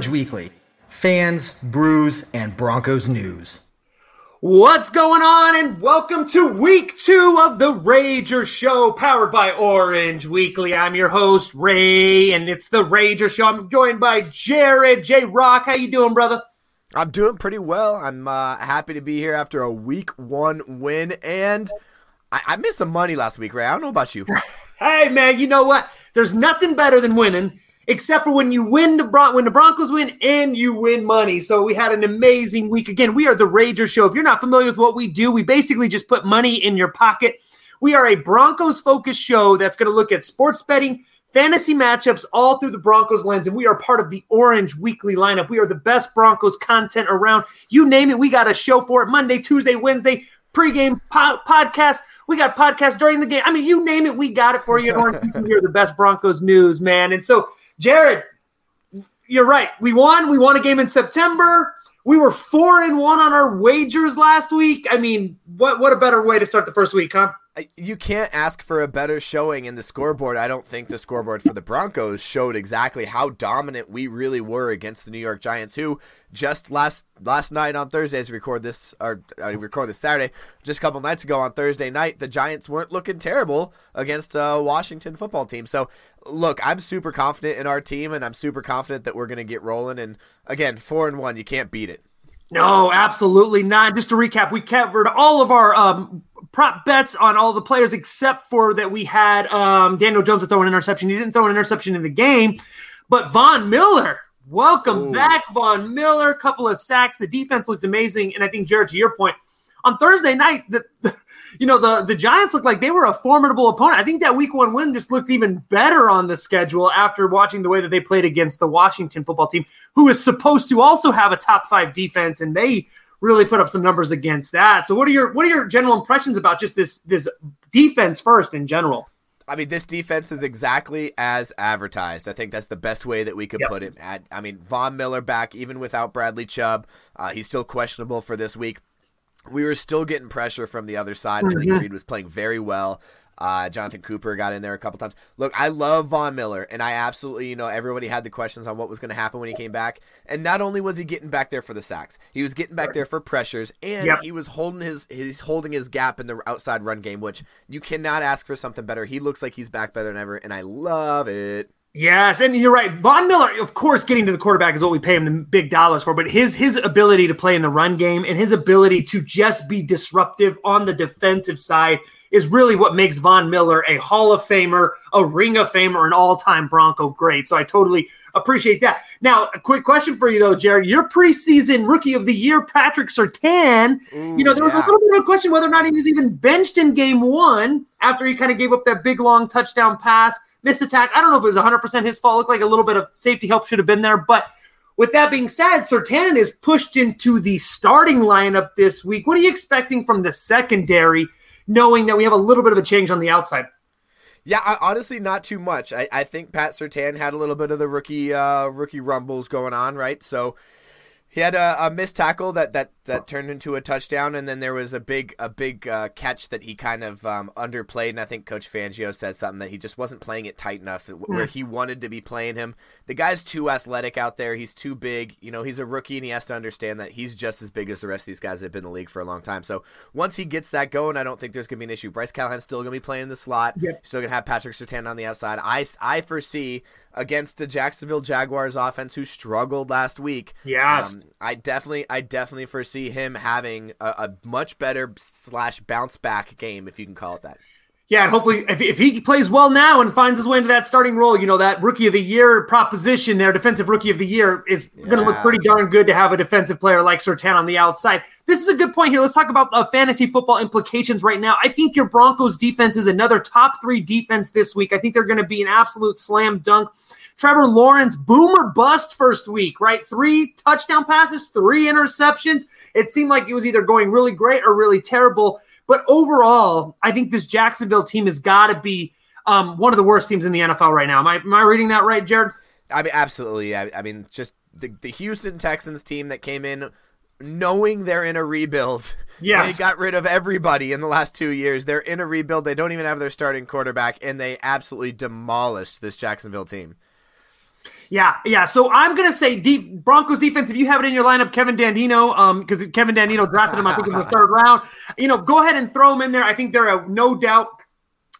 Orange Weekly, fans, brews, and Broncos news. What's going on? And welcome to week two of the Rager Show, powered by Orange Weekly. I'm your host, Ray, and it's the Rager Show. I'm joined by Jared J. Rock. How you doing, brother? I'm doing pretty well. I'm uh, happy to be here after a week one win, and I, I missed some money last week, Ray. I don't know about you. hey, man, you know what? There's nothing better than winning except for when you win the Bron- when the Broncos win and you win money. So we had an amazing week. Again, we are the Rager Show. If you're not familiar with what we do, we basically just put money in your pocket. We are a Broncos focused show that's going to look at sports betting, fantasy matchups all through the Broncos lens, and we are part of the Orange Weekly lineup. We are the best Broncos content around. You name it, we got a show for it Monday, Tuesday, Wednesday, pregame po- podcast. We got podcasts during the game. I mean, you name it, we got it for you. Orange we are the best Broncos news, man. And so Jared, you're right. We won. We won a game in September. We were four and one on our wagers last week. I mean, what what a better way to start the first week, huh? You can't ask for a better showing in the scoreboard. I don't think the scoreboard for the Broncos showed exactly how dominant we really were against the New York Giants, who just last last night on Thursday, as we record this or uh, I record this Saturday, just a couple nights ago on Thursday night, the Giants weren't looking terrible against a Washington football team. So look, I'm super confident in our team, and I'm super confident that we're going to get rolling. And again, four and one, you can't beat it. No, absolutely not. Just to recap, we covered all of our um, prop bets on all the players except for that we had um, Daniel Jones to throw an interception. He didn't throw an interception in the game, but Von Miller. Welcome Ooh. back, Von Miller. Couple of sacks. The defense looked amazing, and I think Jared, to your point, on Thursday night, the, the you know, the, the Giants looked like they were a formidable opponent. I think that week one win just looked even better on the schedule after watching the way that they played against the Washington football team, who is supposed to also have a top five defense, and they really put up some numbers against that. So what are your what are your general impressions about just this this defense first in general? I mean, this defense is exactly as advertised. I think that's the best way that we could yep. put it. I mean, Von Miller back, even without Bradley Chubb. Uh, he's still questionable for this week we were still getting pressure from the other side. Mm-hmm. I think Reed was playing very well. Uh, Jonathan Cooper got in there a couple times. Look, I love Von Miller, and I absolutely, you know, everybody had the questions on what was going to happen when he came back. And not only was he getting back there for the sacks, he was getting back there for pressures, and yep. he was holding his he's holding his gap in the outside run game, which you cannot ask for something better. He looks like he's back better than ever, and I love it. Yes, and you're right. Von Miller, of course, getting to the quarterback is what we pay him the big dollars for. But his his ability to play in the run game and his ability to just be disruptive on the defensive side is really what makes Von Miller a Hall of Famer, a Ring of Famer, an all time Bronco great. So I totally appreciate that. Now, a quick question for you though, Jared. Your preseason rookie of the year, Patrick Surtain. Ooh, you know, there was yeah. a little bit of a question whether or not he was even benched in game one after he kind of gave up that big long touchdown pass missed attack. I don't know if it was 100% his fault. It looked like a little bit of safety help should have been there. But with that being said, Surtain is pushed into the starting lineup this week. What are you expecting from the secondary, knowing that we have a little bit of a change on the outside? Yeah, honestly, not too much. I, I think Pat Surtain had a little bit of the rookie uh, rookie rumbles going on, right? So he had a, a missed tackle that, that, that turned into a touchdown, and then there was a big a big uh, catch that he kind of um, underplayed. And I think Coach Fangio said something that he just wasn't playing it tight enough where hmm. he wanted to be playing him. The guy's too athletic out there. He's too big. You know, he's a rookie, and he has to understand that he's just as big as the rest of these guys that have been in the league for a long time. So once he gets that going, I don't think there's going to be an issue. Bryce Callahan's still going to be playing in the slot. Yep. Still going to have Patrick Surtain on the outside. I I foresee against the Jacksonville Jaguars offense who struggled last week. Yes. Um, I definitely I definitely foresee him having a, a, much better slash bounce back game, if you can call it that. Yeah, and hopefully, if, if he plays well now and finds his way into that starting role, you know, that rookie of the year proposition there, defensive rookie of the year, is yeah. going to look pretty darn good to have a defensive player like Surtain on the outside. This is a good point here. Let's talk about uh, fantasy football implications right now. I think your Broncos defense is another top three defense this week. I think they're going to be an absolute slam dunk. Trevor Lawrence, boomer bust first week, right? Three touchdown passes, three interceptions. It seemed like it was either going really great or really terrible. But overall, I think this Jacksonville team has got to be um, one of the worst teams in the NFL right now. Am I, am I reading that right, Jared? I mean, absolutely. I, I mean, just the, the Houston Texans team that came in knowing they're in a rebuild. Yes. They got rid of everybody in the last two years. They're in a rebuild. They don't even have their starting quarterback, and they absolutely demolished this Jacksonville team. Yeah, yeah. So I'm gonna say Broncos defense. If you have it in your lineup, Kevin Dandino, um, because Kevin Dandino drafted him, I think in the third round. You know, go ahead and throw him in there. I think they're a no doubt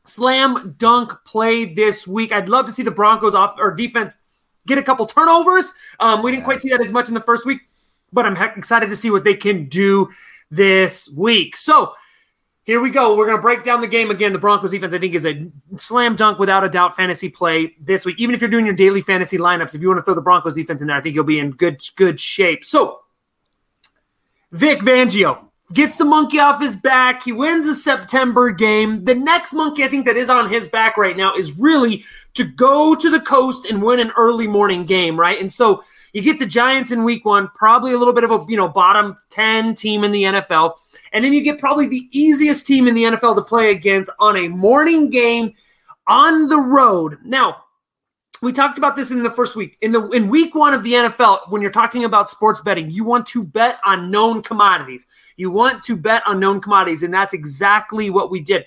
slam dunk play this week. I'd love to see the Broncos off or defense get a couple turnovers. Um, we didn't yes. quite see that as much in the first week, but I'm excited to see what they can do this week. So here we go. We're going to break down the game again. The Broncos defense, I think, is a slam dunk without a doubt fantasy play this week. Even if you're doing your daily fantasy lineups, if you want to throw the Broncos defense in there, I think you'll be in good good shape. So, Vic Fangio gets the monkey off his back. He wins the September game. The next monkey I think that is on his back right now is really to go to the coast and win an early morning game, right? And so you get the Giants in week one, probably a little bit of a you know bottom ten team in the NFL. And then you get probably the easiest team in the NFL to play against on a morning game on the road. Now, we talked about this in the first week. In the in week 1 of the NFL, when you're talking about sports betting, you want to bet on known commodities. You want to bet on known commodities and that's exactly what we did.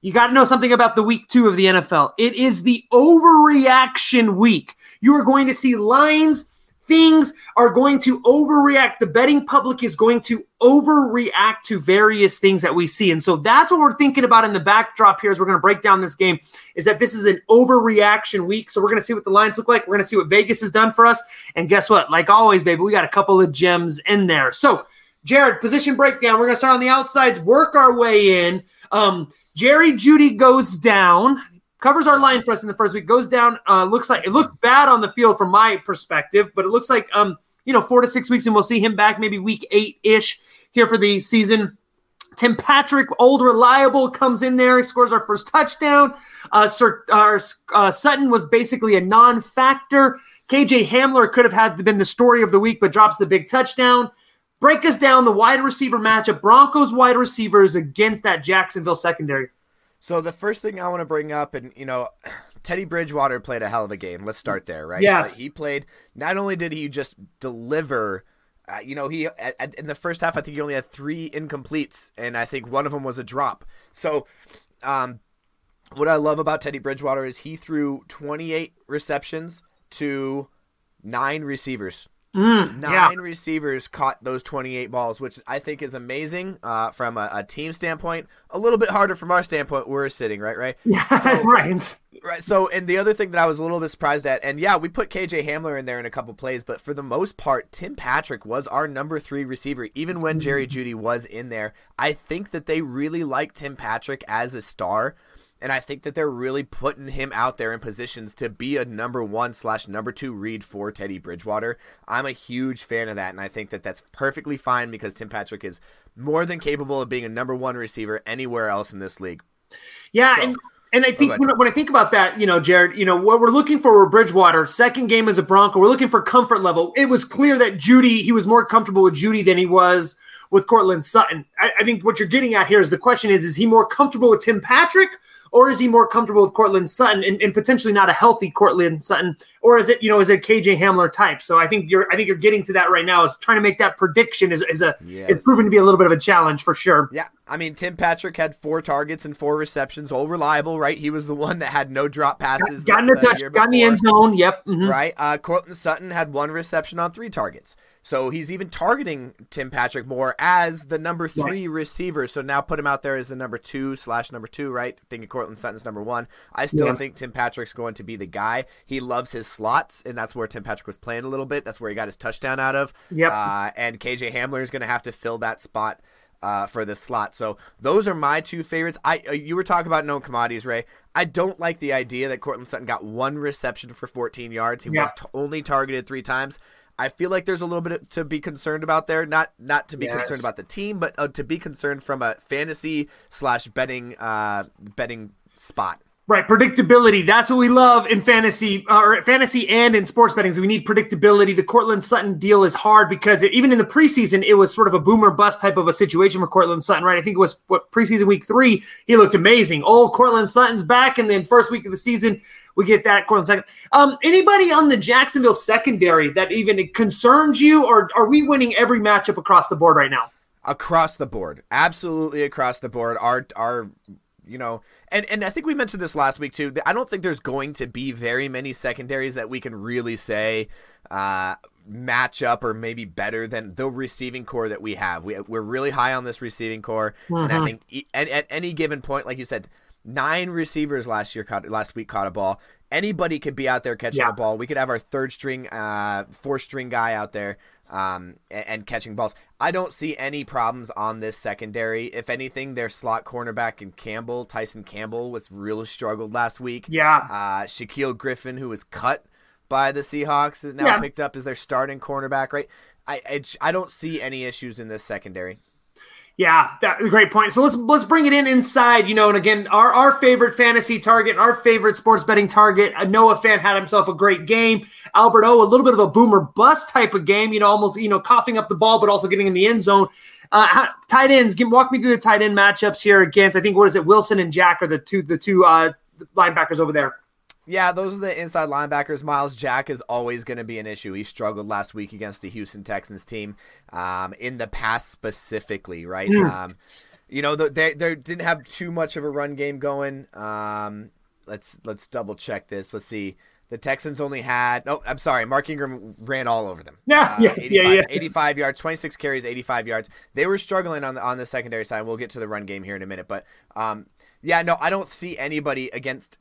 You got to know something about the week 2 of the NFL. It is the overreaction week. You are going to see lines things are going to overreact. The betting public is going to overreact to various things that we see. And so that's what we're thinking about in the backdrop here as we're going to break down this game is that this is an overreaction week. So we're going to see what the lines look like. We're going to see what Vegas has done for us. And guess what? Like always, baby, we got a couple of gems in there. So, Jared, position breakdown. We're going to start on the outsides, work our way in. Um, Jerry Jeudy goes down covers our line for us in the first week, goes down. Uh, looks like it looked bad on the field from my perspective, but it looks like um, you know, four to six weeks, and we'll see him back maybe week eight ish here for the season. Tim Patrick, old reliable, comes in there. He scores our first touchdown. Uh, Sir, uh, Sutton was basically a non-factor. KJ Hamler could have had been the story of the week, but drops the big touchdown. Break us down the wide receiver matchup. Broncos wide receivers against that Jacksonville secondary. So the first thing I want to bring up, and you know, Teddy Bridgewater played a hell of a game. Let's start there, right? Yes. he played. Not only did he just deliver, uh, you know, he at, at, in the first half, I think he only had three incompletes, and I think one of them was a drop. So, um, what I love about Teddy Bridgewater is he threw 28 receptions to nine receivers. Mm, Nine yeah. receivers caught those 28 balls, which I think is amazing uh, from a, a, team standpoint. A little bit harder from our standpoint. We're sitting right, right? Yeah, so, right. Right. So, and the other thing that I was a little bit surprised at, and yeah, we put KJ Hamler in there in a couple plays, but for the most part, Tim Patrick was our number three receiver, even when Jerry Jeudy was in there. I think that they really like Tim Patrick as a star. And I think that they're really putting him out there in positions to be a number one slash number two read for Teddy Bridgewater. I'm a huge fan of that, and I think that that's perfectly fine because Tim Patrick is more than capable of being a number one receiver anywhere else in this league. Yeah, so. and and I think when, when, I think about that, you know, Jared, you know, what we're looking for with Bridgewater, second game as a Bronco, we're looking for comfort level. It was clear that Jeudy, he was more comfortable with Jeudy than he was with Courtland Sutton. I, I, think what you're getting at here is the question is, is he more comfortable with Tim Patrick or is he more comfortable with Courtland Sutton and, and, potentially not a healthy Courtland Sutton, or is it you know is it KJ Hamler type? So I think you're I think you're getting to that right now. Is trying to make that prediction is, is a yes. it's proven to be a little bit of a challenge for sure. Yeah, I mean Tim Patrick had four targets and four receptions, all reliable, right? He was the one that had no drop passes. Got, got in the, touch, got in the end zone. Yep. Mm-hmm. Right. Uh, Courtland Sutton had one reception on three targets. So he's even targeting Tim Patrick more as the number three yes. receiver. So now put him out there as the number two slash number two, right? Thinking Courtland Sutton's number one. I still yeah. think Tim Patrick's going to be the guy. He loves his slots, and that's where Tim Patrick was playing a little bit. That's where he got his touchdown out of. Yep. Uh, and KJ Hamler is going to have to fill that spot. Uh, for the slot. So those are my two favorites. I uh, you were talking about known commodities, Ray. I don't like the idea that Courtland Sutton got one reception for 14 yards. He was t- only targeted three times. I feel like there's a little bit to be concerned about there. Not not to be yes. concerned about the team, but uh, to be concerned from a fantasy slash betting uh, betting spot. Right, predictability. That's what we love in fantasy, uh, or fantasy and in sports betting. We need predictability. The Courtland Sutton deal is hard because it, even in the preseason, it was sort of a boomer bust type of a situation for Courtland Sutton. Right, I think it was what preseason week three. He looked amazing. Old Courtland Sutton's back, and then first week of the season, we get that Courtland second. Um, anybody on the Jacksonville secondary that even concerns you, or are we winning every matchup across the board right now? Across the board, absolutely across the board. Our our you know, and and I think we mentioned this last week too. I don't think there's going to be very many secondaries that we can really say uh, match up or maybe better than the receiving corps that we have. We we're really high on this receiving corps, mm-hmm. and I mm-hmm. think at, at any given point, like you said, nine receivers last year caught last week caught a ball. Anybody could be out there catching yeah. a ball. We could have our third string, uh, fourth string guy out there um, and, and, catching balls. I don't see any problems on this secondary. If anything, their slot cornerback and Campbell, Tyson Campbell, was really struggled last week. Yeah. Uh, Shaquill Griffin, who was cut by the Seahawks, is now yeah. picked up as their starting cornerback. Right. I, I I don't see any issues in this secondary. Yeah, that great point. So let's let's bring it in inside, you know, and again, our, our favorite fantasy target, our favorite sports betting target. Noah Fant had himself a great game. Albert O, a little bit of a boomer bust type of game, you know, almost you know coughing up the ball, but also getting in the end zone. Uh, tight ends, give, walk me through the tight end matchups here against. I think what is it? Wilson and Jack are the two the two uh, linebackers over there. Yeah, those are the inside linebackers. Myles Jack is always going to be an issue. He struggled last week against the Houston Texans team, um, in the past specifically, right? Mm. Um, you know, they they didn't have too much of a run game going. Um, let's let's double check this. Let's see. The Texans only had no. I'm sorry. Mark Ingram ran all over them. Yeah, uh, yeah, 85, yeah, yeah. 85 yards, 26 carries, 85 yards. They were struggling on the on the secondary side. We'll get to the run game here in a minute, but um, yeah, no, I don't see anybody against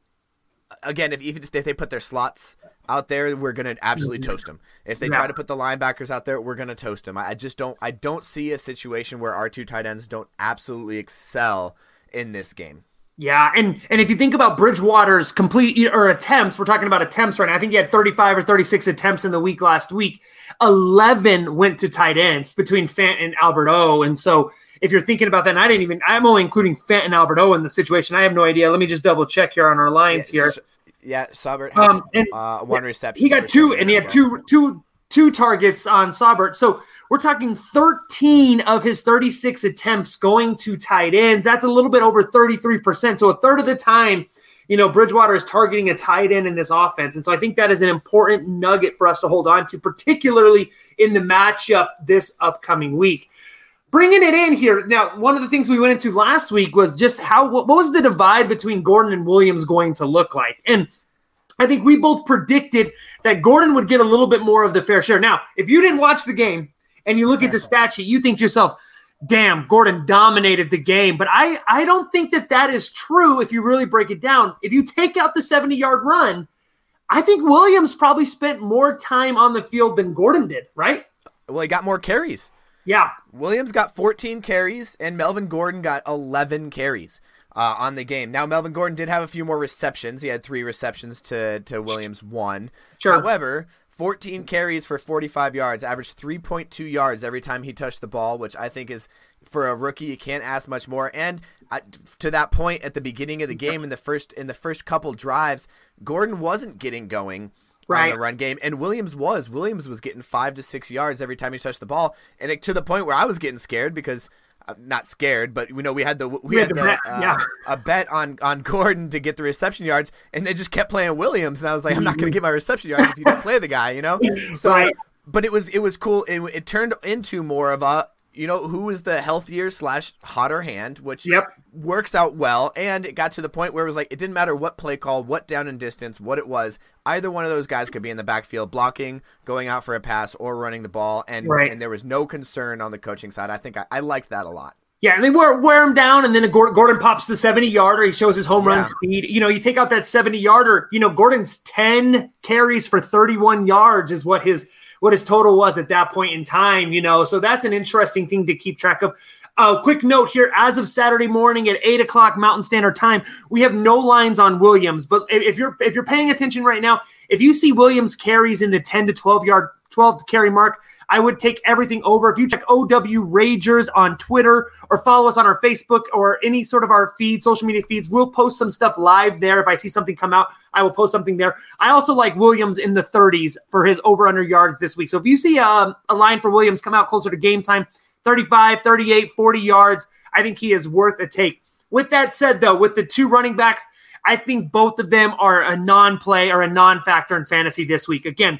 again, if even if they put their slots out there, we're gonna absolutely mm-hmm. toast them. If they yeah. try to put the linebackers out there, we're gonna toast them. I just don't. I don't see a situation where our two tight ends don't absolutely excel in this game. Yeah, and and if you think about Bridgewater's complete or attempts, we're talking about attempts right now. I think he had 35 or 36 attempts in the week last week. 11 went to tight ends between Fant and Albert O. And so if you're thinking about that, and I didn't even, I'm only including Fenton and Albert O in the situation. I have no idea. Let me just double check here on our lines yeah, here. Yeah, Saubert um, and, uh, one reception. He got two, and he had two, two, two targets on Saubert. So we're talking 13 of his 36 attempts going to tight ends. That's a little bit over 33%. So a third of the time, you know, Bridgewater is targeting a tight end in this offense. And so I think that is an important nugget for us to hold on to, particularly in the matchup this upcoming week bringing it in here. Now one of the things we went into last week was just how what, was the divide between gordon and williams going to look like? And i think we both predicted that gordon would get a little bit more of the fair share. Now if you didn't watch the game and you look at the stat sheet you think to yourself damn gordon dominated the game. But i i don't think that that is true if you really break it down. If you take out the 70 yard run i think williams probably spent more time on the field than gordon did right? Well he got more carries yeah. Williams got 14 carries, and Melvin Gordon got 11 carries uh, on the game. Now, Melvin Gordon did have a few more receptions. He had three receptions to, to Williams' one. Sure. However, 14 carries for 45 yards, averaged 3.2 yards every time he touched the ball, which I think is for a rookie you can't ask much more. And uh, to that point at the beginning of the game in the first in the first couple drives, Gordon wasn't getting going right. on the run game, and Williams was. Williams was getting five to six yards every time he touched the ball, and it, to the point where I was getting scared because. Uh, not scared, but you know we had the we, we had, had the, bet, uh, yeah. a bet on on Gordon to get the reception yards, and they just kept playing Williams, and I was like, I'm not going to get my reception yards if you don't play the guy, you know. So, right. but it was it was cool. It, it turned into more of a you know who was the healthier slash hotter hand, which yep. works out well. And it got to the point where it was like it didn't matter what play call, what down and distance, what it was. Either one of those guys could be in the backfield blocking, going out for a pass, or running the ball, and right. and there was no concern on the coaching side. I think I, I liked that a lot. Yeah, and they wear, wear him down, and then Gordon pops the 70 yarder. He shows his home run speed. You know, you take out that 70 yarder, you know, Gordon's 10 carries for 31 yards is what his what his total was at that point in time, you know. So that's an interesting thing to keep track of. A uh, quick note here: as of Saturday morning at eight o'clock Mountain Standard Time, we have no lines on Williams. But if you're if you're paying attention right now, if you see Williams carries in the ten to twelve yard 12 to carry mark. I would take everything over. If you check OW Ragers on Twitter or follow us on our Facebook or any sort of our feed, social media feeds, we'll post some stuff live there. If I see something come out, I will post something there. I also like Williams in the 30s for his over under yards this week. So if you see um, a line for Williams come out closer to game time, 35, 38, 40 yards, I think he is worth a take. With that said, though, with the two running backs, I think both of them are a non play or a non factor in fantasy this week. Again,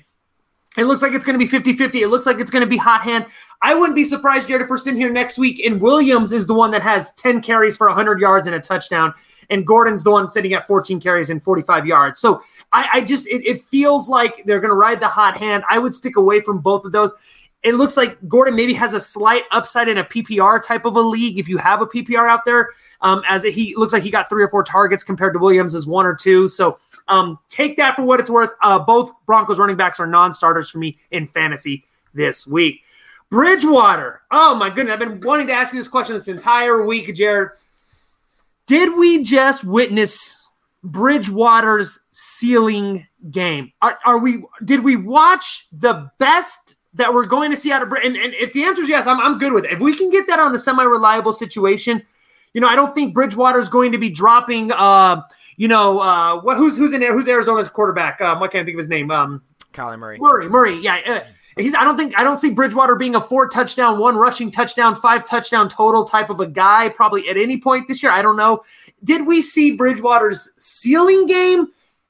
It looks like it's going to be 50 50. It looks like it's going to be hot hand. I wouldn't be surprised, Jared, if we're sitting here next week and Williams is the one that has 10 carries for 100 yards and a touchdown, and Gordon's the one sitting at 14 carries and 45 yards. So I, I just, it, it feels like they're going to ride the hot hand. I would stick away from both of those. It looks like Gordon maybe has a slight upside in a PPR type of a league if you have a PPR out there, um, as he looks like he got three or four targets compared to Williams as one or two. So um, take that for what it's worth. Uh, both Broncos running backs are non starters for me in fantasy this week. Bridgewater. Oh my goodness. I've been wanting to ask you this question this entire week, Jared. Did we just witness Bridgewater's ceiling game? Are, are we did we watch the best that we're going to see out of Bridgewater? And, and if the answer is yes, I'm, I'm good with it. If we can get that on a semi-reliable situation, you know, I don't think Bridgewater is going to be dropping uh, you know, uh, who's who's in there? Who's Arizona's quarterback? Um, I can't think of his name. Um, Kyler Murray. Murray, Murray. Yeah, uh, he's. I don't think I don't see Bridgewater being a four touchdown, one rushing touchdown, five touchdown total type of a guy. Probably at any point this year. I don't know. Did we see Bridgewater's ceiling game,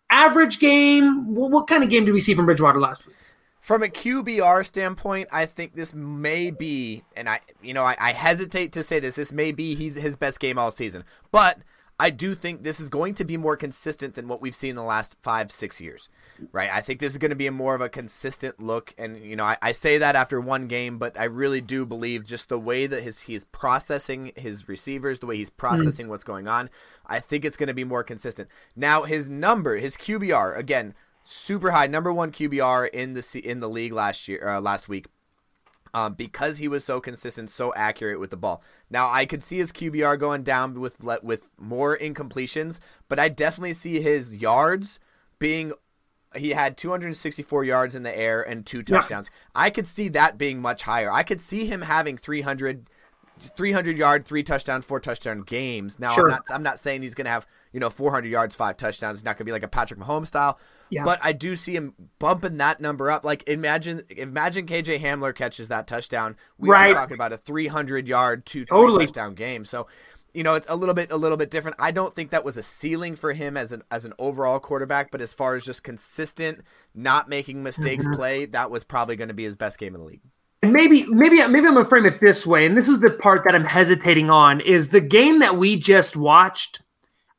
average game? What, what kind of game did we see from Bridgewater last week? From a QBR standpoint, I think this may be, and I, you know, I, I hesitate to say this. This may be he's his best game all season, but I do think this is going to be more consistent than what we've seen in the last five, six years, right? I think this is going to be a more of a consistent look, and you know, I, I say that after one game, but I really do believe just the way that his he is processing his receivers, the way he's processing mm-hmm. what's going on, I think it's going to be more consistent. Now, his number, his QBR, again, super high, number one QBR in the in the league last year, uh, last week um, because he was so consistent, so accurate with the ball. Now I could see his QBR going down with with more incompletions, but I definitely see his yards being. He had 264 yards in the air and two touchdowns. Yeah. I could see that being much higher. I could see him having 300, 300 yard, three touchdown, four touchdown games. Now sure. I'm not. I'm not saying he's going to have you know 400 yards, five touchdowns. It's not going to be like a Patrick Mahomes style, yeah. But I do see him bumping that number up. Like imagine imagine KJ Hamler catches that touchdown. We right. are talking about a 300 yard, two totally. touchdown game. So, you know, it's a little bit a little bit different. I don't think that was a ceiling for him as an as an overall quarterback, but as far as just consistent, not making mistakes mm-hmm. play, that was probably going to be his best game in the league. Maybe maybe maybe I'm gonna frame it this way, and this is the part that I'm hesitating on: is the game that we just watched.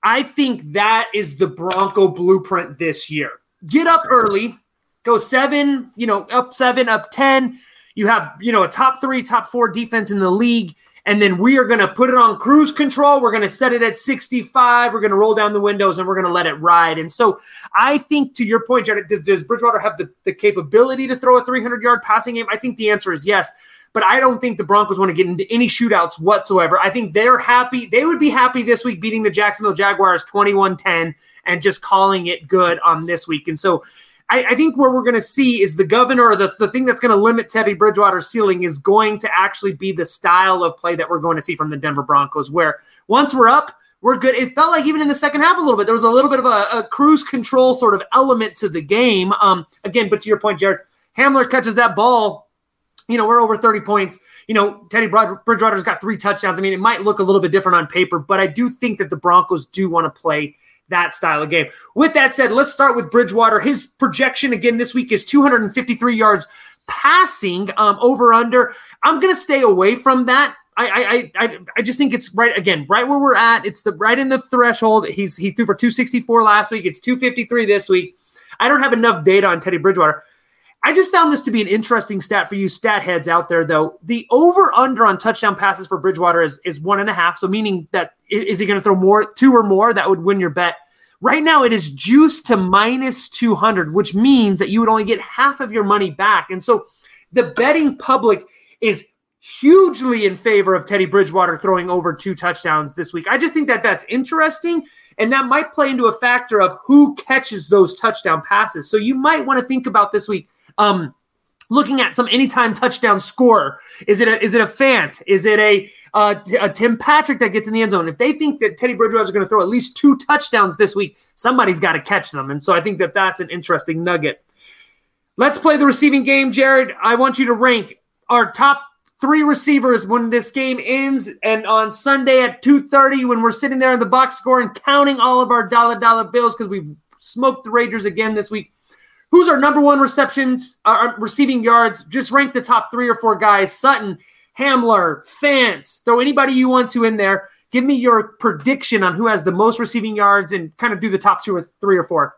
I think that is the Bronco blueprint this year get up early, go seven, you know, up seven, up 10. You have, you know, a top three, top four defense in the league. And then we are going to put it on cruise control. We're going to set it at 65. We're going to roll down the windows and we're going to let it ride. And so I think, to your point, Jared, does, does Bridgewater have the, the capability to throw a 300 yard passing game? I think the answer is yes but I don't think the Broncos want to get into any shootouts whatsoever. I think they're happy. They would be happy this week beating the Jacksonville Jaguars 21 10 and just calling it good on this week. And so I, I think where we're going to see is the governor, the, the thing that's going to limit Teddy Bridgewater's ceiling is going to actually be the style of play that we're going to see from the Denver Broncos, where once we're up, we're good. It felt like even in the second half a little bit, there was a little bit of a, a cruise control sort of element to the game. Um, again, but to your point, Jared, Hamler catches that ball you know, we're over 30 points. You know, Teddy Bridgewater's got three touchdowns. I mean, it might look a little bit different on paper, but I do think that the Broncos do want to play that style of game. With that said, let's start with Bridgewater. His projection again this week is 253 yards passing um, over under. I'm going to stay away from that. I, I I I just think it's right again, right where we're at. It's the right in the threshold. He's he threw for 264 last week. It's 253 this week. I don't have enough data on Teddy Bridgewater. I just found this to be an interesting stat for you stat heads out there, though. The over under on touchdown passes for Bridgewater is, is one and a half. So, meaning that is he going to throw more, two or more? That would win your bet. Right now, it is juiced to minus 200, which means that you would only get half of your money back. And so, the betting public is hugely in favor of Teddy Bridgewater throwing over two touchdowns this week. I just think that that's interesting. And that might play into a factor of who catches those touchdown passes. So, you might want to think about this week um, looking at some anytime touchdown score. Is it a is it a Fant? Is it a, uh, a Tim Patrick that gets in the end zone? If they think that Teddy Bridgewater is going to throw at least two touchdowns this week, somebody's got to catch them. And so I think that that's an interesting nugget. Let's play the receiving game, Jared. I want you to rank our top three receivers when this game ends and on Sunday at 2:30 when we're sitting there in the box score and counting all of our dollar dollar bills because we've smoked the Rangers again this week. Who's our number one receptions, uh, receiving yards? Just rank the top three or four guys. Sutton, Hamler, Fant's. Throw anybody you want to in there. Give me your prediction on who has the most receiving yards and kind of do the top two or three or four.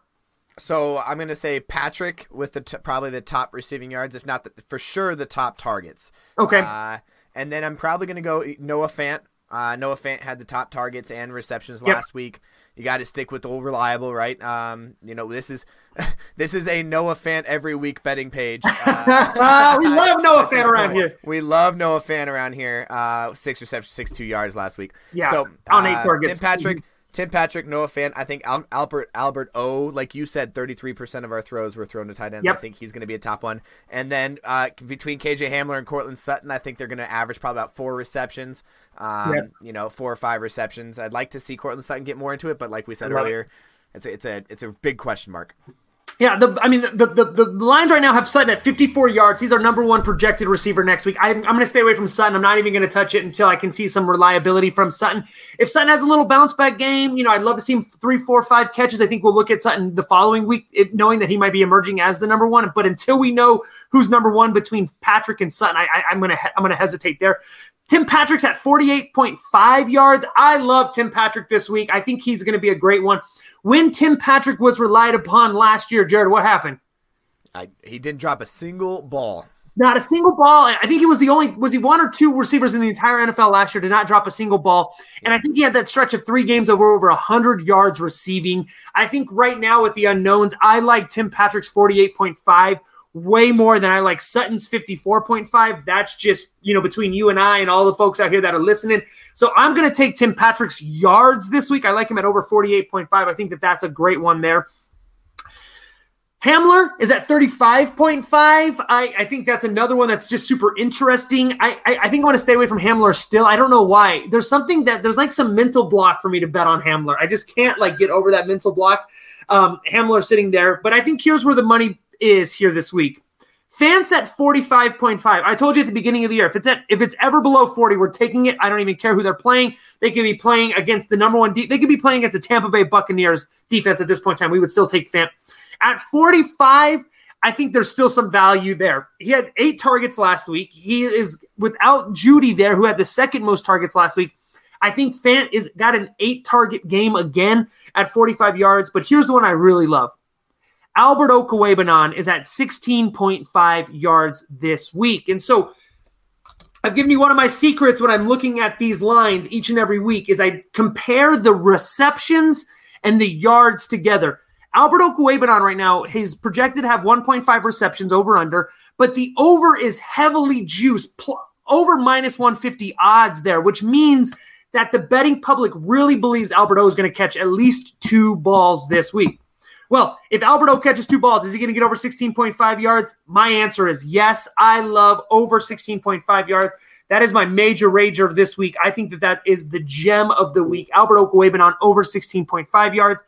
So I'm going to say Patrick with the t- probably the top receiving yards, if not the, for sure the top targets. Okay. Uh, and then I'm probably going to go Noah Fant. Uh, Noah Fant had the top targets and receptions yep. last week. You got to stick with the old reliable, right? Um, you know this is this is a Noah Fant every week betting page. Uh, we love Noah Fant around here. We love Noah Fant around here. Uh, six receptions, six two yards last week. Yeah, so on eight uh, targets. Tim Patrick. Tim Patrick, Noah Fant. I think Al- Albert Albert O, like you said, thirty three percent of our throws were thrown to tight ends. Yep. I think he's going to be a top one. And then uh, between KJ Hamler and Courtland Sutton, I think they're going to average probably about four receptions. Um, yep. You know, four or five receptions. I'd like to see Courtland Sutton get more into it, but like we said earlier, it. it's a, it's a it's a big question mark. Yeah, the, I mean the, the the lines right now have Sutton at 54 yards. He's our number one projected receiver next week. I'm, I'm going to stay away from Sutton. I'm not even going to touch it until I can see some reliability from Sutton. If Sutton has a little bounce back game, you know, I'd love to see him three, four, five catches. I think we'll look at Sutton the following week, knowing that he might be emerging as the number one. But until we know who's number one between Patrick and Sutton, I, I, am going to I'm going to hesitate there. Tim Patrick's at 48.5 yards. I love Tim Patrick this week. I think he's going to be a great one. When Tim Patrick was relied upon last year, Jared, what happened? I, he didn't drop a single ball. Not a single ball. I think he was the only was he one or two receivers in the entire NFL last year to not drop a single ball. And I think he had that stretch of three games over over hundred yards receiving. I think right now with the unknowns, I like Tim Patrick's forty eight point five way more than I like Sutton's 54.5. That's just, you know, between you and I and all the folks out here that are listening. So I'm going to take Tim Patrick's yards this week. I like him at over 48.5. I think that that's a great one there. Hamler is at 35.5. I, I think that's another one that's just super interesting. I, I, I think I want to stay away from Hamler still. I don't know why. There's something that there's like some mental block for me to bet on Hamler. I just can't like get over that mental block. Um, Hamler sitting there. But I think here's where the money is here this week. Fant's at 45.5. I told you at the beginning of the year, if it's at if it's ever below 40, we're taking it. I don't even care who they're playing. They could be playing against the number one de- they could be playing against the Tampa Bay Buccaneers defense at this point in time. We would still take Fant. At 45, I think there's still some value there. He had eight targets last week. He is without Jeudy there, who had the second most targets last week. I think Fant is got an eight target game again at 45 yards. But here's the one I really love. Albert Okwuegbunam is at 16.5 yards this week. And so I've given you one of my secrets when I'm looking at these lines each and every week is I compare the receptions and the yards together. Albert Okwuegbunam right now, he's projected to have 1.5 receptions over under, but the over is heavily juiced, pl- over minus 150 odds there, which means that the betting public really believes Albert O is going to catch at least two balls this week. Well, if Albert O catches two balls, is he going to get over 16.5 yards? My answer is yes. I love over 16.5 yards. That is my major rager this week. I think that that is the gem of the week. Albert on over 16.5 yards.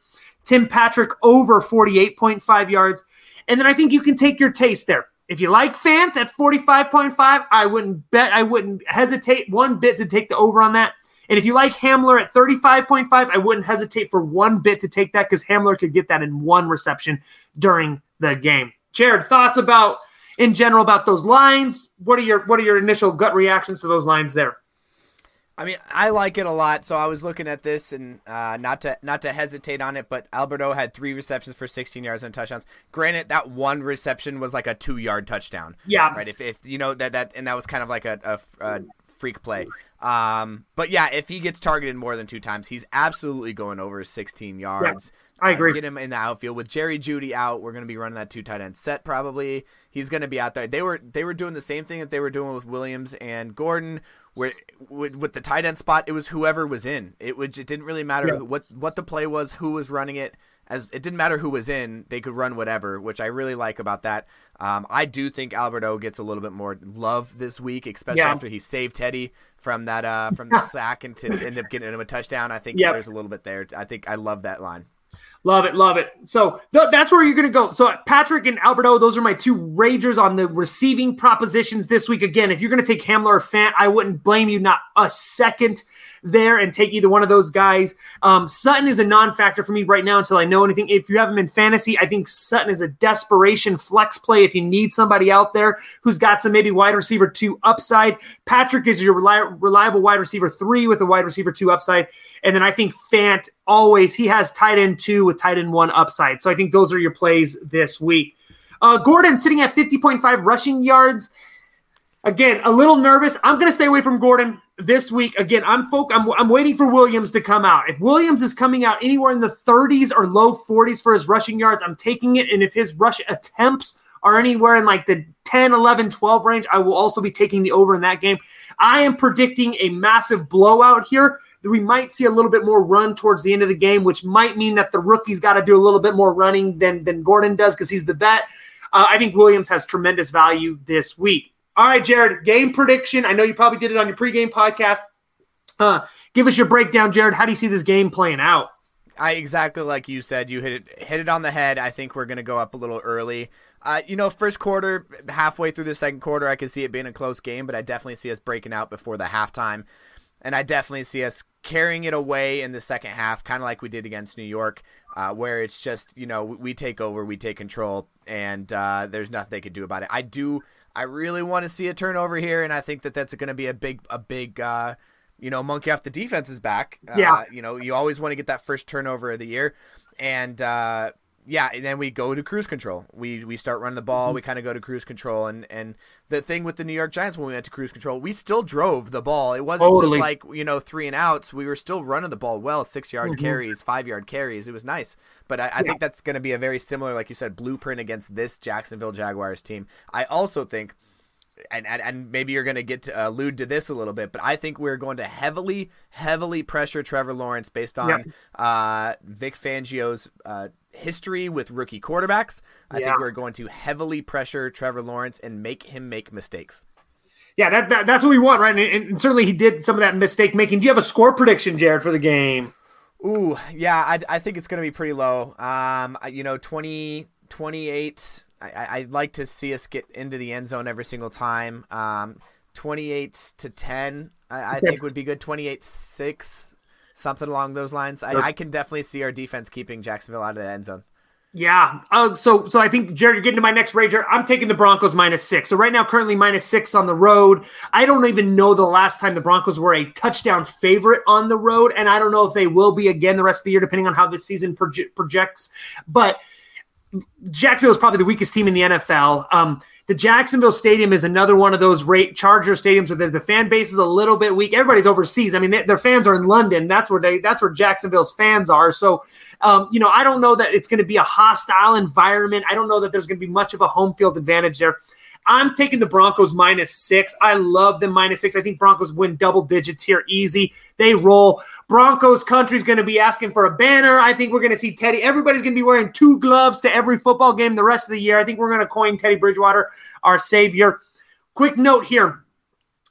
Tim Patrick over 48.5 yards. And then I think you can take your taste there. If you like Fant at 45.5, I wouldn't bet, I wouldn't hesitate one bit to take the over on that. And if you like Hamler at 35.5, I wouldn't hesitate for one bit to take that because Hamler could get that in one reception during the game. Jared, thoughts about in general about those lines? What are your what are your initial gut reactions to those lines there? I mean, I like it a lot. So I was looking at this, and uh, not to not to hesitate on it, but Albert O had three receptions for 16 yards and touchdowns. Granted, that one reception was like a two yard touchdown. Yeah. Right. If, if you know that that and that was kind of like a, a, a freak play. Um, but yeah, if he gets targeted more than two times, he's absolutely going over 16 yards. Yeah, I agree. Uh, get him in the outfield with Jerry Jeudy out. We're going to be running that two tight end set probably. He's going to be out there. They were they were doing the same thing that they were doing with Williams and Gordon, where with, with the tight end spot, it was whoever was in. It would it didn't really matter yeah. what what the play was, who was running it. As it didn't matter who was in, they could run whatever, which I really like about that. Um, I do think Albert O gets a little bit more love this week, especially yeah. after he saved Teddy from that uh, from the sack and to end up getting him a touchdown. I think yep. there's a little bit there. I think I love that line. Love it, love it. So th- that's where you're going to go. So Patrick and Albert O, those are my two ragers on the receiving propositions this week. Again, if you're going to take Hamler or Fant, I wouldn't blame you not a second there and take either one of those guys. Um, Sutton is a non-factor for me right now until I know anything. If you have him in fantasy, I think Sutton is a desperation flex play if you need somebody out there who's got some maybe wide receiver two upside. Patrick is your reliable wide receiver three with a wide receiver two upside. And then I think Fant always, he has tight end two with tight end one upside. So I think those are your plays this week. Uh, Gordon sitting at 50.5 rushing yards. Again, a little nervous. I'm going to stay away from Gordon this week. Again, I'm folk. I'm, I'm waiting for Williams to come out. If Williams is coming out anywhere in the 30s or low 40s for his rushing yards, I'm taking it. And if his rush attempts are anywhere in like the 10, 11, 12 range, I will also be taking the over in that game. I am predicting a massive blowout here. We might see a little bit more run towards the end of the game, which might mean that the rookie's got to do a little bit more running than, than Gordon does because he's the vet. Uh, I think Williams has tremendous value this week. All right, Jared, game prediction. I know you probably did it on your pregame podcast. Uh, give us your breakdown, Jared. How do you see this game playing out? I exactly like you said. You hit it hit it on the head. I think we're going to go up a little early. Uh, you know, first quarter, halfway through the second quarter, I could see it being a close game, but I definitely see us breaking out before the halftime, and I definitely see us carrying it away in the second half, kind of like we did against New York, uh, where it's just you know we take over, we take control, and uh, there's nothing they could do about it. I do I really want to see a turnover here, and I think that that's going to be a big, a big, uh, you know, monkey off the defense's back. Uh, yeah. You know, you always want to get that first turnover of the year, and uh, yeah, and then we go to cruise control. We we start running the ball. Mm-hmm. We kind of go to cruise control, and and the thing with the New York Giants when we went to cruise control, we still drove the ball. It wasn't totally. just like you know three and outs. We were still running the ball well, six yard mm-hmm. carries, five yard carries. It was nice. But I, I yeah. think that's going to be a very similar, like you said, blueprint against this Jacksonville Jaguars team. I also think and, and, and maybe you're going to get to allude to this a little bit, but I think we're going to heavily, heavily pressure Trevor Lawrence based on yep. uh, Vic Fangio's uh, history with rookie quarterbacks. I yeah. think we're going to heavily pressure Trevor Lawrence and make him make mistakes. Yeah, that, that that's what we want, right? And, and, certainly he did some of that mistake making. Do you have a score prediction, Jared, for the game? Ooh, yeah, I, I think it's going to be pretty low. Um, you know, 20, 28 I, would like to see us get into the end zone every single time. Um, 28 to 10, I, I think would be good. 28 6, something along those lines. I, I, can definitely see our defense keeping Jacksonville out of the end zone. Yeah. Uh, so, so I think Jared, you're getting to my next rager. I'm taking the Broncos minus six. So right now, currently minus six on the road. I don't even know the last time the Broncos were a touchdown favorite on the road, and I don't know if they will be again the rest of the year, depending on how this season proje- projects. But Jacksonville is probably the weakest team in the NFL. Um, the Jacksonville Stadium is another one of those rate Charger stadiums where the, fan base is a little bit weak. Everybody's overseas. I mean, they, their fans are in London. That's where they. That's where Jacksonville's fans are. So, um, you know, I don't know that it's going to be a hostile environment. I don't know that there's going to be much of a home field advantage there. I'm taking the Broncos minus six. I love them minus six. I think Broncos win double digits here easy. They roll. Broncos country's going to be asking for a banner. I think we're going to see Teddy. Everybody's going to be wearing two gloves to every football game the rest of the year. I think we're going to coin Teddy Bridgewater our savior. Quick note here.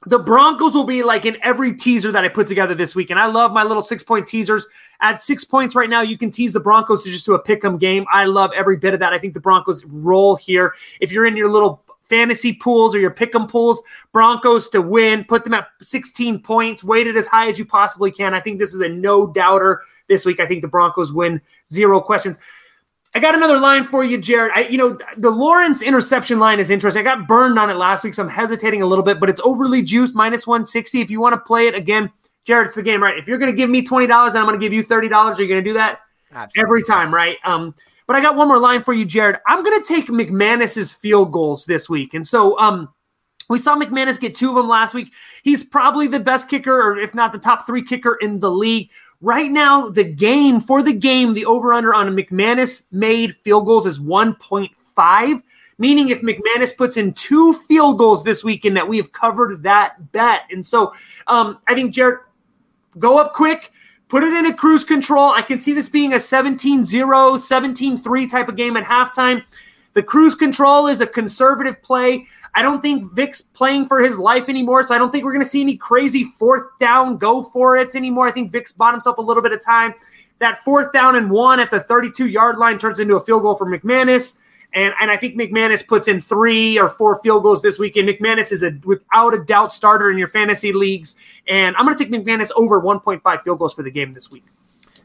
The Broncos will be like in every teaser that I put together this week. And I love my little six point teasers. At six points right now, you can tease the Broncos to just do a pick 'em game. I love every bit of that. I think the Broncos roll here. If you're in your little fantasy pools or your pick 'em pools, Broncos to win, put them at 16 points, weighted as high as you possibly can. I think this is a no doubter this week. I think the Broncos win, zero questions. I got another line for you, Jared. I, you know, the Lawrence interception line is interesting. I got burned on it last week, so I'm hesitating a little bit, but it's overly juiced, minus 160. If you want to play it again, Jared, it's the game, right? If you're going to give me $20 and I'm going to give you $30, are you going to do that? Absolutely. Every time, right? Um, but I got one more line for you, Jared. I'm going to take McManus's field goals this week. And so um, we saw McManus get two of them last week. He's probably the best kicker, or if not the top three kicker in the league. Right now, the game for the game, the over under on McManus made field goals is 1.5. Meaning, if McManus puts in two field goals this weekend, that we have covered that bet. And so um, I think, Jared, go up quick Put it in a cruise control. I can see this being a 17 0, 17 3 type of game at halftime. The cruise control is a conservative play. I don't think Vic's playing for his life anymore, so I don't think we're going to see any crazy fourth down go for it anymore. I think Vic's bought himself a little bit of time. That fourth down and one at the 32 yard line turns into a field goal for McManus. And, and I think McManus puts in three or four field goals this weekend. McManus is a without a doubt starter in your fantasy leagues. And I'm going to take McManus over 1.5 field goals for the game this week.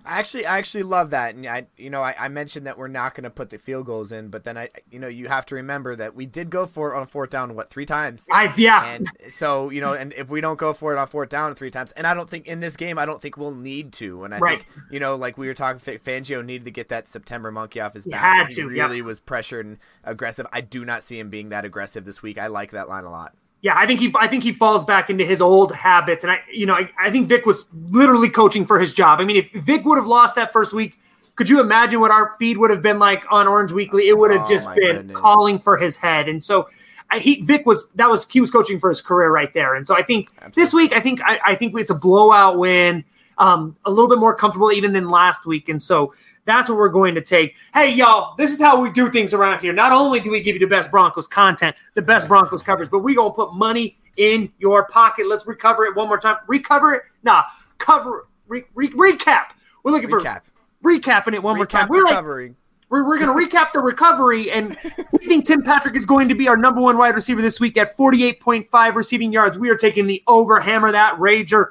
I actually, I actually love that, and I, you know, I, I mentioned that we're not going to put the field goals in, but then I, you know, you have to remember that we did go for it on fourth down what three times. I yeah. And so you know, and if we don't go for it on fourth down three times, and I don't think in this game, I don't think we'll need to. And I right. think you know, like we were talking, Fangio needed to get that September monkey off his he back. Had he to, really was pressured and aggressive. I do not see him being that aggressive this week. I like that line a lot. Yeah, I think he I think he falls back into his old habits. And I you know, I, I think Vic was literally coaching for his job. I mean, if Vic would have lost that first week, could you imagine what our feed would have been like on Orange Weekly? It would have Oh, just been goodness. calling for his head. And so I, he Vic was that was he was coaching for his career right there. And so I think this week I think I, I think it's a blowout win. Um, a little bit more comfortable even than last week. And so that's what we're going to take. Hey, y'all, this is how we do things around here. Not only do we give you the best Broncos content, the best Broncos coverage, but we going to put money in your pocket. Let's recover it one more time. Recover it? Nah, cover re, re, recap. We're looking for Recap. for recapping it one more time. Recap We're like, we're, we're going to recap the recovery, and we think Tim Patrick is going to be our number one wide receiver this week at 48.5 receiving yards. We are taking the over, hammer that rager.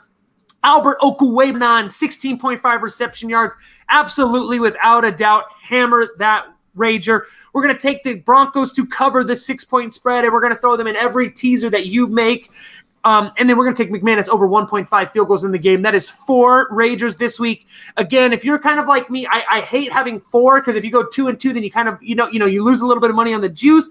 Albert Okwuegbunam, 16.5 reception yards. Absolutely, without a doubt, hammer that rager. We're going to take the Broncos to cover the six point spread, and we're going to throw them in every teaser that you make. Um, and then we're going to take McManus over 1.5 field goals in the game. That is four Ragers this week. Again, if you're kind of like me, I, I hate having four because if you go two and two, then you kind of you know you know you lose a little bit of money on the juice.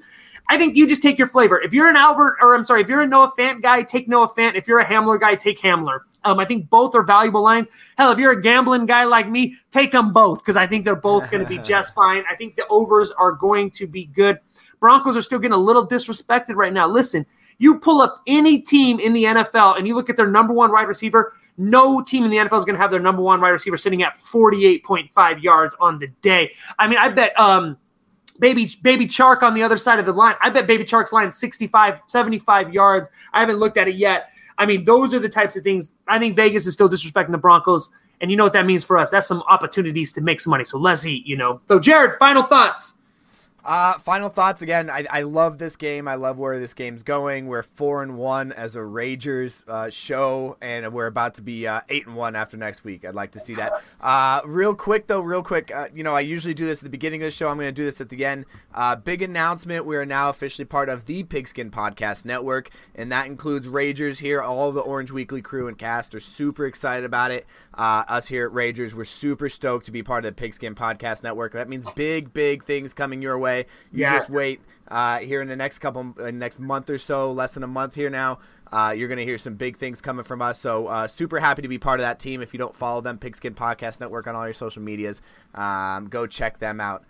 I think you just take your flavor. If you're an Albert, or I'm sorry, if you're a Noah Fant guy, take Noah Fant. If you're a Hamler guy, take Hamler. Um, I think both are valuable lines. Hell, if you're a gambling guy like me, take them both because I think they're both going to be just fine. I think the overs are going to be good. Broncos are still getting a little disrespected right now. Listen, you pull up any team in the NFL and you look at their number one wide receiver, no team in the NFL is going to have their number one wide receiver sitting at 48.5 yards on the day. I mean, I bet um, baby baby Chark on the other side of the line. I bet baby Chark's line 65 75 yards. I haven't looked at it yet. I mean, those are the types of things. I think Vegas is still disrespecting the Broncos, and you know what that means for us. That's some opportunities to make some money. So let's eat, you know. So Jared, final thoughts. Uh, final thoughts again. I, I love this game. I love where this game's going. We're four and one as a Ragers uh, show, and we're about to be uh, eight and one after next week. I'd like to see that. Uh, real quick though, real quick. Uh, you know, I usually do this at the beginning of the show. I'm going to do this at the end. Uh, big announcement: We are now officially part of the Pigskin Podcast Network, and that includes Ragers here. All the Orange Weekly crew and cast are super excited about it. Uh, us here at Ragers, we're super stoked to be part of the Pigskin Podcast Network. That means big, big things coming your way. You Yes. just wait uh, here in the next couple, uh, next month or so, less than a month here now. Uh, you're going to hear some big things coming from us. So uh, super happy to be part of that team. If you don't follow them, Pigskin Podcast Network on all your social medias, um, go check them out.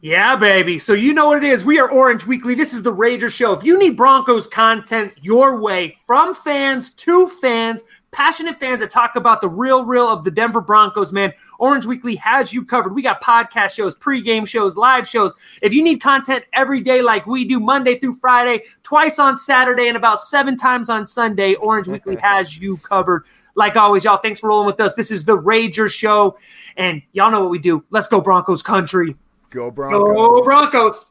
Yeah, baby. So you know what it is. We are Orange Weekly. This is the Rager Show. If you need Broncos content your way from fans to fans, passionate fans that talk about the real, real of the Denver Broncos, man, Orange Weekly has you covered. We got podcast shows, pregame shows, live shows. If you need content every day like we do, Monday through Friday, twice on Saturday, and about seven times on Sunday, Orange Weekly has you covered. Like always, y'all, thanks for rolling with us. This is the Rager Show. And y'all know what we do. Let's go, Broncos country. Go Broncos! Go Broncos.